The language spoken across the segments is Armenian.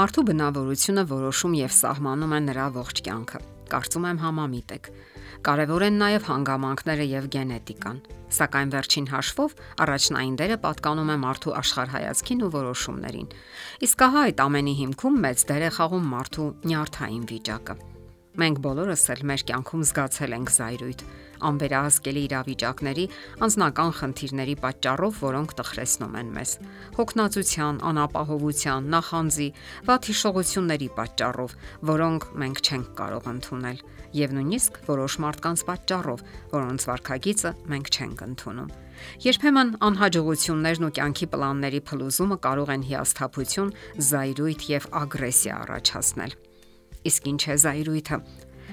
Մարդու բնավորությունը որոշում եւ սահմանում է նրա ողջ կյանքը։ Կարծում եմ համամիտ եք։ Կարևոր են նաև հանգամանքները եւ գենետիկան։ Սակայն վերջին հաշվով առաջնային դերը պատկանում է մարդու աշխարհայացքին ու որոշումներին։ Իսկ ահա այդ ամենի հիմքում մեծ դեր է խաղում մարդու նյարդային վիճակը։ Մենք բոլորս էլ մեր կյանքում զգացել ենք զայրույթ, անվերահսկելի իրավիճակների, անznական խնդիրների պատճառով, որոնք տխրեցնում են մեզ։ Հոգնածության, անապահովության, նախանձի, վատ հիշողությունների պատճառով, որոնք մենք չենք կարող ընդունել, եւ նույնիսկ որոշ մարդկանց պատճառով, որոնց վարքագիծը մենք չենք ընդունում։ Երբեմն անհաջողություններն ու կյանքի պլանների փլուզումը կարող են հիասթափություն, զայրույթ եւ ագրեսիա առաջացնել։ Իսկ ինչ է զայրույթը։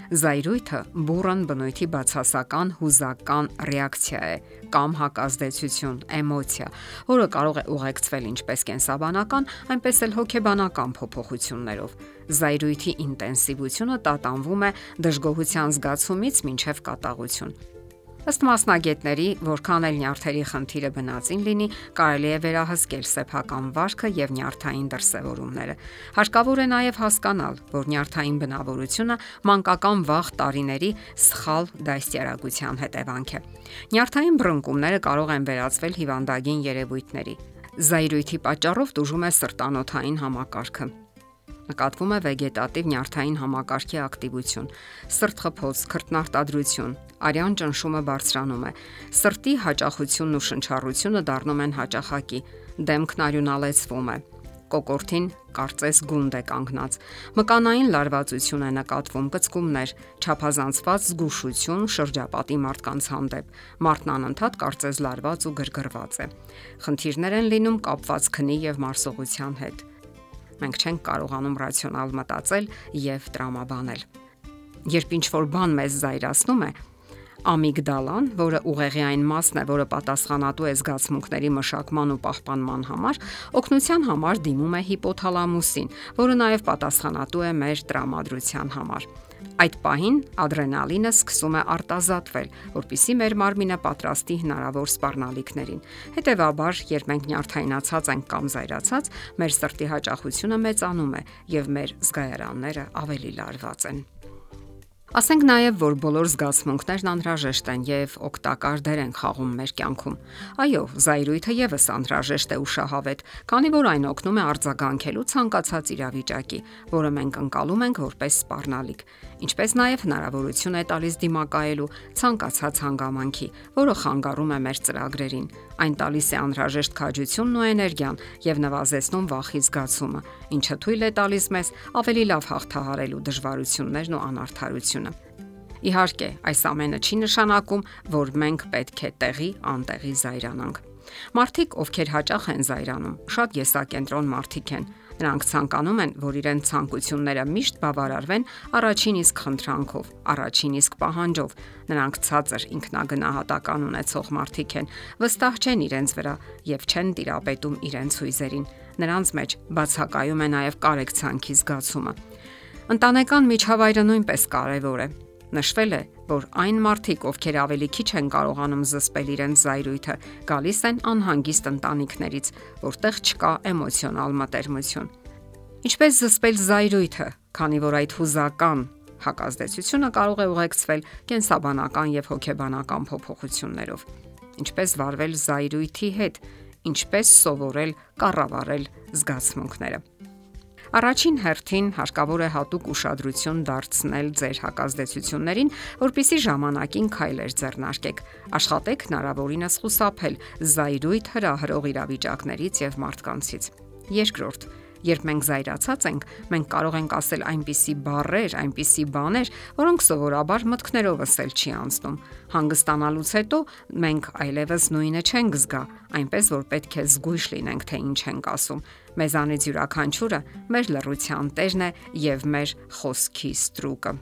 Զայրույթը բուրըն բնույթի բացասական հուզական ռեակցիա է. Կամ հակազդեցություն, էմոցիա, որը կարող է ուղեկցվել ինչպես կենսաբանական, այնպես էլ հոգեբանական փոփոխություններով։ Զայրույթի ինտենսիվությունը տատանվում է դժգոհության զգացումից մինչև կատաղություն։ Ըստ մասնագետների, որքան էլ նյարդերի խնդիրը բնածին լինի, կարելի է վերահսկել սեփական վարքը եւ նյարդային դրսևորումները։ Հարկավոր է նաեւ հասկանալ, որ նյարդային բնավորությունը մանկական վաղ տարիների սխալ դաստիարակության հետևանք է։ Նյարդային բռնկումները կարող են վերածվել հիվանդագին երևույթների։ Զայրույթի պատճառով դժում է սրտանոթային համակարգը նկատվում է վեգետատիվ նյարդային համակարգի ակտիվություն, սրտխփոց, քրտնարտադրություն, արյան ճնշումը բարձրանում է, սրտի հաճախությունն ու շնչառությունը դառնում են հաճախակի, դեմքն արյունալեցվում է, կոկորտին կարծես գունդ է կանգնած։ Մկանային լարվածություն է նկատվում, կծկումներ, ճափազանցված զգուշություն շրջապատի մարդկանց հանդեպ։ Մարդն անընդհատ կարծես լարված ու գրգռված է։ Խնդիրներ են լինում կապված քնի եւ մարսողության հետ։ Մենք չենք կարողանում ռացիոնալ մտածել եւ տրամաբանել։ Երբ ինչ որ բան մեզ զայրացնում է, ամիգդալան, որը ուղեղի այն մասն է, որը պատասխանատու է զգացմունքների մշակման ու պահպանման համար, օգնության համար դիմում է հիպոթալամուսին, որը նաև պատասխանատու է մեր տրամադրության համար։ Այդ պահին ադրենալինը սկսում է արտազատվել, որpիսի մեր մարմինը պատրաստի հնարավոր սպառնալիքներին։ Հետևաբար, երբ մենք նյարդայնացած ենք կամ զայրացած, մեր սրտի հաճախությունը մեծանում է եւ մեր զգայարանները ավելի լարված են։ Ասենք նաև, որ բոլոր զգացմունքներն անհրաժեշտ են եւ օգտակար դեր են խաղում մեր կյանքում։ Այո, զայրույթը եւս անհրաժեշտ է ուշահավետ, քանի որ այն օգնում է արձագանքելու ցանկացած իրավիճակի, որը մենք ընկալում ենք որպես սпарնալիք, ինչպես նաև հնարավորություն է տալիս դիմակայելու ցանկացած հանգամանքի, որը խանգարում է մեր ծրագրերին։ Այն տալիս է անհրաժեշտ քաջությունն ու էներգիան եւ նվազեցնում վախի զգացումը, ինչը թույլ է տալիս մեզ ավելի լավ հաղթահարելու դժվարություններն ու անարթարությունները անարթարությունը։ Իհարկե, այս ամենը չի նշանակում, որ մենք պետք է տեղի անտեղի զայրանանք։ Մարդիկ, ովքեր հաճախ են զայրանում, շատ եսակենտրոն մարդիկ են, Նրանք ցանկանում են, որ իրենց ցանկությունները միշտ բավարարվեն առաջին իսկ խնդրանքով, առաջին իսկ պահանջով։ Նրանք ցածր ինքնագնահատական ունեցող մարդիկ են, վստահ չեն իրենց վրա եւ չեն տիրապետում իրենց հույզերին։ Նրանց մեջ բացակայում է նաեւ կարեկցանքի զգացումը։ Ընտանեկան միջավայրը նույնպես կարևոր է։ Նշվել է, որ այն մարդիկ, ովքեր ավելի քիչ են կարողանում զսպել իրենց զայրույթը, գալիս են անհանգիստ ընտանիքներից, որտեղ չկա էմոցիոնալ մտերմություն։ Ինչպես զսպել զայրույթը, քանի որ այդ հուզական հակազդեցությունը կարող է ուղեկցվել կենսաբանական եւ հոգեբանական փոփոխություններով։ Ինչպես վարվել զայրույթի հետ, ինչպես սովորել կառավարել զգացմունքները։ Առաջին հերթին հարկավոր է հատուկ ուշադրություն դարձնել ձեր հակազդեցություններին, որpիսի ժամանակին քայլեր ձեռնարկեք։ Աշխատեք հնարավորինս խուսափել զայրույթ հրահրող իրավիճակներից եւ մարդկանցից։ Երկրորդ, Երբ մենք զայրացած ենք, մենք կարող ենք ասել այնպիսի բառեր, այնպիսի բաներ, որոնք սովորաբար մտքներովս էլ չի անցնում։ Հանգստանալուց հետո մենք այլևս նույնը չենք զգա, այնպես որ պետք է զգույշ լինենք, թե ինչ ենք ասում։ Մեզանից յուրաքանչյուրը մեր լռության տերն է եւ մեր խոսքի ստրուկը։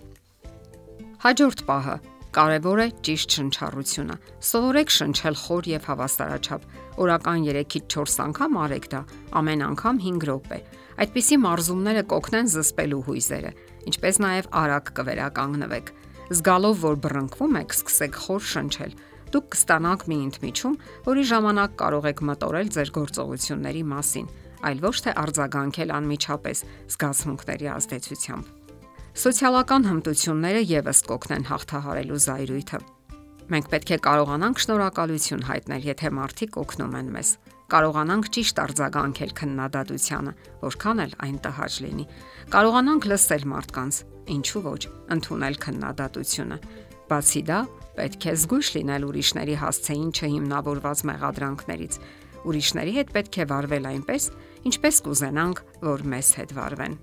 Հաջորդ պահը Կարևոր է ճիշտ շնչառությունը։ Սովորեք շնչել խոր եւ հավասարաչափ։ Օրական 3-ից 4 անգամ արեք դա, ամեն անգամ 5 րոպե։ Այդպիսի մարզումները կօգնեն զսպելու հույզերը, ինչպես նաեւ արագ կվերականգնվեք։ Զգալով, որ բռնկվում եք, սկսեք խոր շնչել։ Դուք կստանաք մի ընդմիջում, որի ժամանակ կարող եք մտորել ձեր գործողությունների մասին։ այլ ոչ թե արձագանքել անմիջապես զգացմունքների ազդեցությամբ։ Սոցիալական հմտությունները եւս կօգնեն հաղթահարելու զայրույթը։ Մենք պետք է կարողանանք շնորհակալություն հայտնել, եթե մարդիկ օգնում են մեզ կարողանանք ճիշտ արձագանքել քննադատությանը, որքան էլ այն տհաճ լինի։ Կարողանանք լսել մարդկանց, ինչու ոչ, ընդունել քննադատությունը։ Բացի դա, պետք է զգույշ լինել ուրիշների հասցեին չհիմնավորված մեղադրանքներից։ Ուրիշների հետ պետք է վարվել այնպես, ինչպես կուզենանք, որ մեզ հետ վարվեն։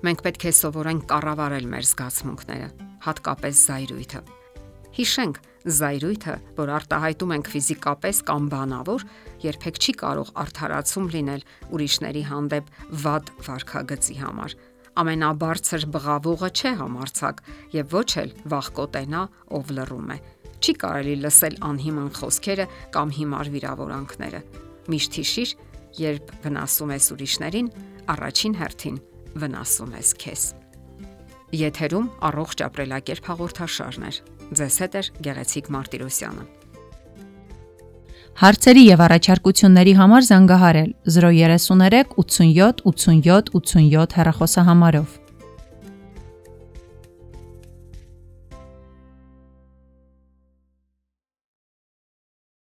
Մենք պետք է սովորենք կառավարել մեր զգացմունքները, հատկապես զայրույթը։ Հիշենք, զայրույթը, որ արտահայտում ենք ֆիզիկապես կամ բանավոր, երբեք չի կարող արդարացում լինել ուրիշների հանդեպ վատ վարքագծի համար։ Ամենաբարձր բղավողը չէ համարցակ եւ ոչ էլ վախկոտենա, ով լռում է։ Չի կարելի լսել անհիմն խոսքերը կամ հիմար վիրավորանքները։ Միշտ հիշիր, երբ վնասում ես ուրիշներին, առաջին հերթին վնասում ես քեզ։ Եթերում առողջ ապրելակերպ հաղորդաշարն է։ Ձեզ հետ է Գեղեցիկ Մարտիրոսյանը։ Հարցերի եւ առաջարկությունների համար զանգահարել 033 87 87 87 հեռախոսահամարով։